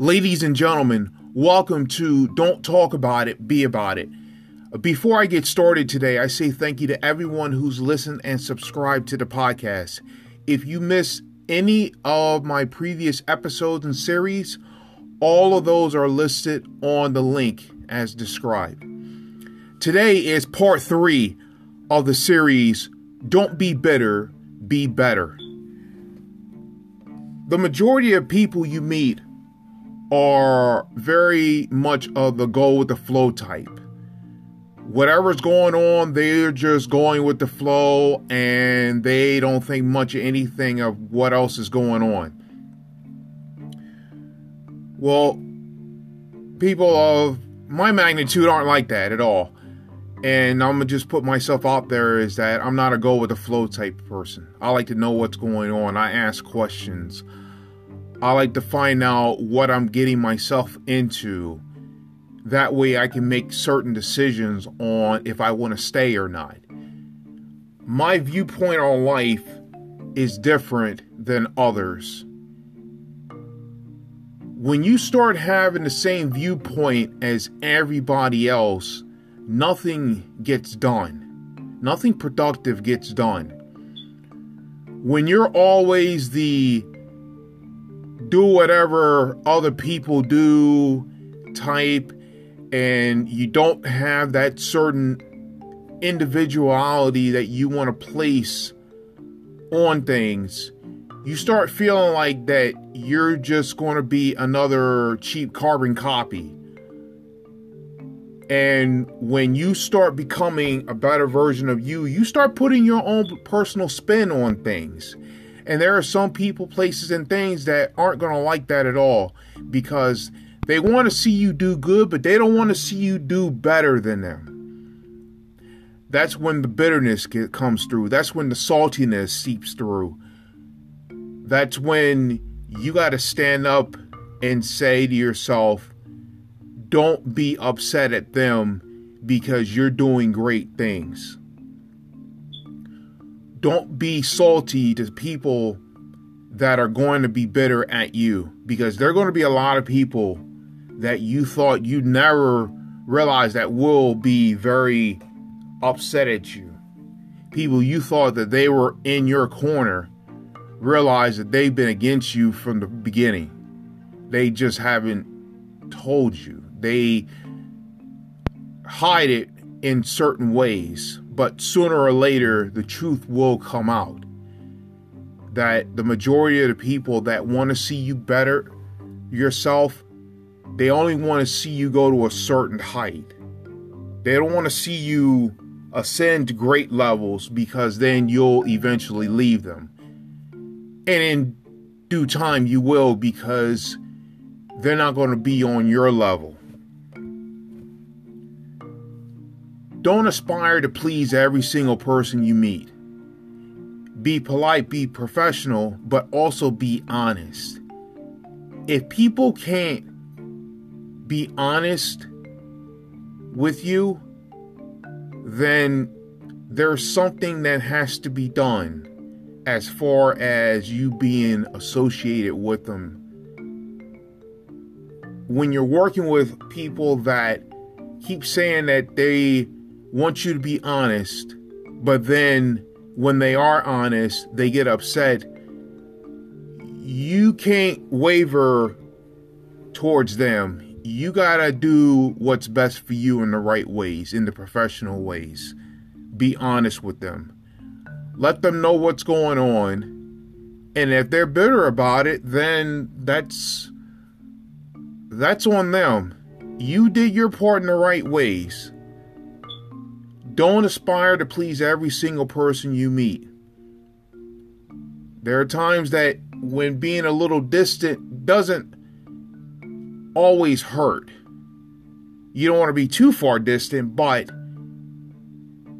Ladies and gentlemen, welcome to Don't Talk About It, Be About It. Before I get started today, I say thank you to everyone who's listened and subscribed to the podcast. If you miss any of my previous episodes and series, all of those are listed on the link as described. Today is part three of the series Don't Be Bitter, Be Better. The majority of people you meet are very much of the go with the flow type. Whatever's going on, they're just going with the flow and they don't think much of anything of what else is going on. Well, people of my magnitude aren't like that at all. And I'm gonna just put myself out there is that I'm not a go with the flow type person. I like to know what's going on. I ask questions. I like to find out what I'm getting myself into. That way I can make certain decisions on if I want to stay or not. My viewpoint on life is different than others. When you start having the same viewpoint as everybody else, nothing gets done. Nothing productive gets done. When you're always the do whatever other people do type and you don't have that certain individuality that you want to place on things, you start feeling like that you're just going to be another cheap carbon copy. And when you start becoming a better version of you, you start putting your own personal spin on things. And there are some people, places, and things that aren't going to like that at all because they want to see you do good, but they don't want to see you do better than them. That's when the bitterness get, comes through. That's when the saltiness seeps through. That's when you got to stand up and say to yourself, don't be upset at them because you're doing great things don't be salty to people that are going to be bitter at you because there are going to be a lot of people that you thought you'd never realized that will be very upset at you. People you thought that they were in your corner realize that they've been against you from the beginning. They just haven't told you. They hide it in certain ways but sooner or later the truth will come out that the majority of the people that want to see you better yourself they only want to see you go to a certain height. They don't want to see you ascend great levels because then you'll eventually leave them. And in due time you will because they're not going to be on your level Don't aspire to please every single person you meet. Be polite, be professional, but also be honest. If people can't be honest with you, then there's something that has to be done as far as you being associated with them. When you're working with people that keep saying that they want you to be honest, but then when they are honest, they get upset. You can't waver towards them. You got to do what's best for you in the right ways, in the professional ways. Be honest with them. Let them know what's going on. And if they're bitter about it, then that's that's on them. You did your part in the right ways. Don't aspire to please every single person you meet. There are times that when being a little distant doesn't always hurt. You don't want to be too far distant, but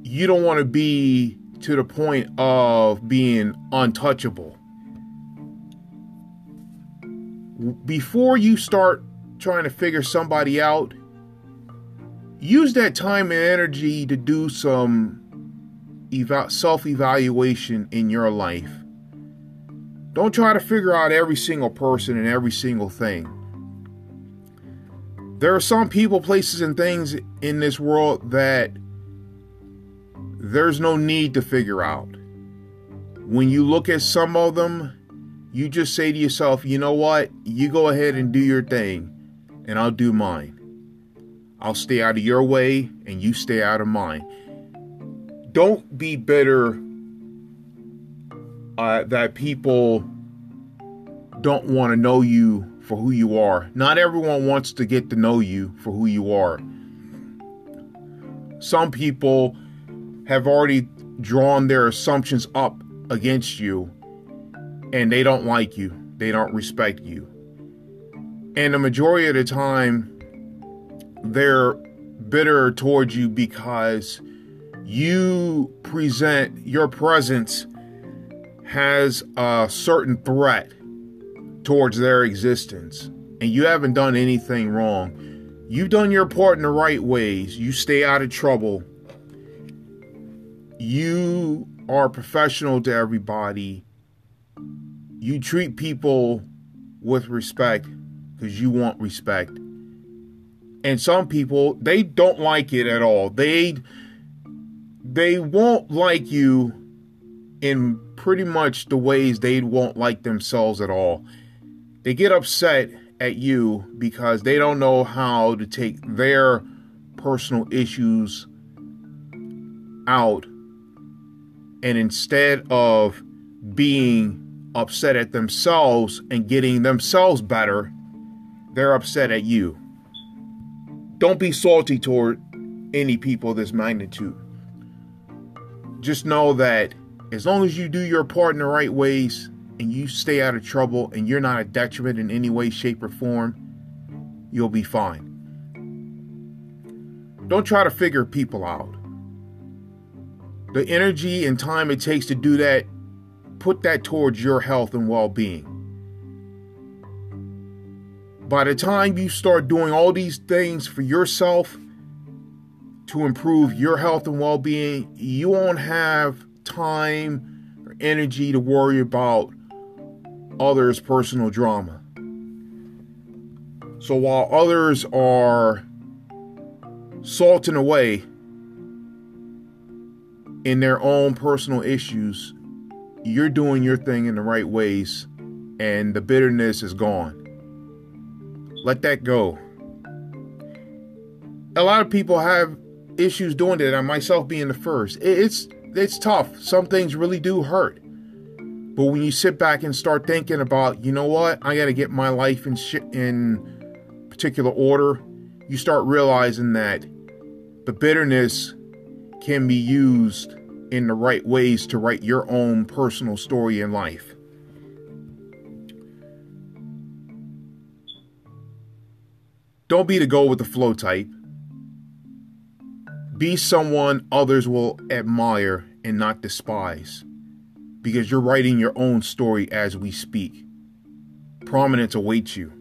you don't want to be to the point of being untouchable. Before you start trying to figure somebody out, use that time and energy to do some eva- self evaluation in your life. Don't try to figure out every single person and every single thing. There are some people, places, and things in this world that there's no need to figure out. When you look at some of them, you just say to yourself, you know what? You go ahead and do your thing, and I'll do mine. I'll stay out of your way, and you stay out of mine. Don't be bitter uh, that people don't want to know you for who you are. Not everyone wants to get to know you for who you are. Some people have already drawn their assumptions up against you and they don't like you, they don't respect you. And the majority of the time, they're bitter towards you because you present your presence has a certain threat towards their existence and you haven't done anything wrong. You've done your part in the right ways. You stay out of trouble. You are professional to everybody you treat people with respect because you want respect. And some people, they don't like it at all. They they won't like you in pretty much the ways they won't like themselves at all. They get upset at you because they don't know how to take their personal issues out. And instead of being upset at themselves and getting themselves better, they're upset at you. Don't be salty toward any people of this magnitude. Just know that as long as you do your part in the right ways and you stay out of trouble and you're not a detriment in any way, shape, or form, you'll be fine. Don't try to figure people out. The energy and time it takes to do that put that towards your health and well being. By the time you start doing all these things for yourself to improve your health and well being, you won't have time or energy to worry about others' personal drama. So while others are salting away in their own personal issues, you're doing your thing in the right ways and the bitterness is gone. Let that go. A lot of people have issues doing it, and myself being the first. It's it's tough. Some things really do hurt. But when you sit back and start thinking about, you know what, I got to get my life in sh- in particular order, you start realizing that the bitterness can be used in the right ways to write your own personal story in life. Don't be the go with the flow type. Be someone others will admire and not despise because you're writing your own story as we speak. Prominence awaits you.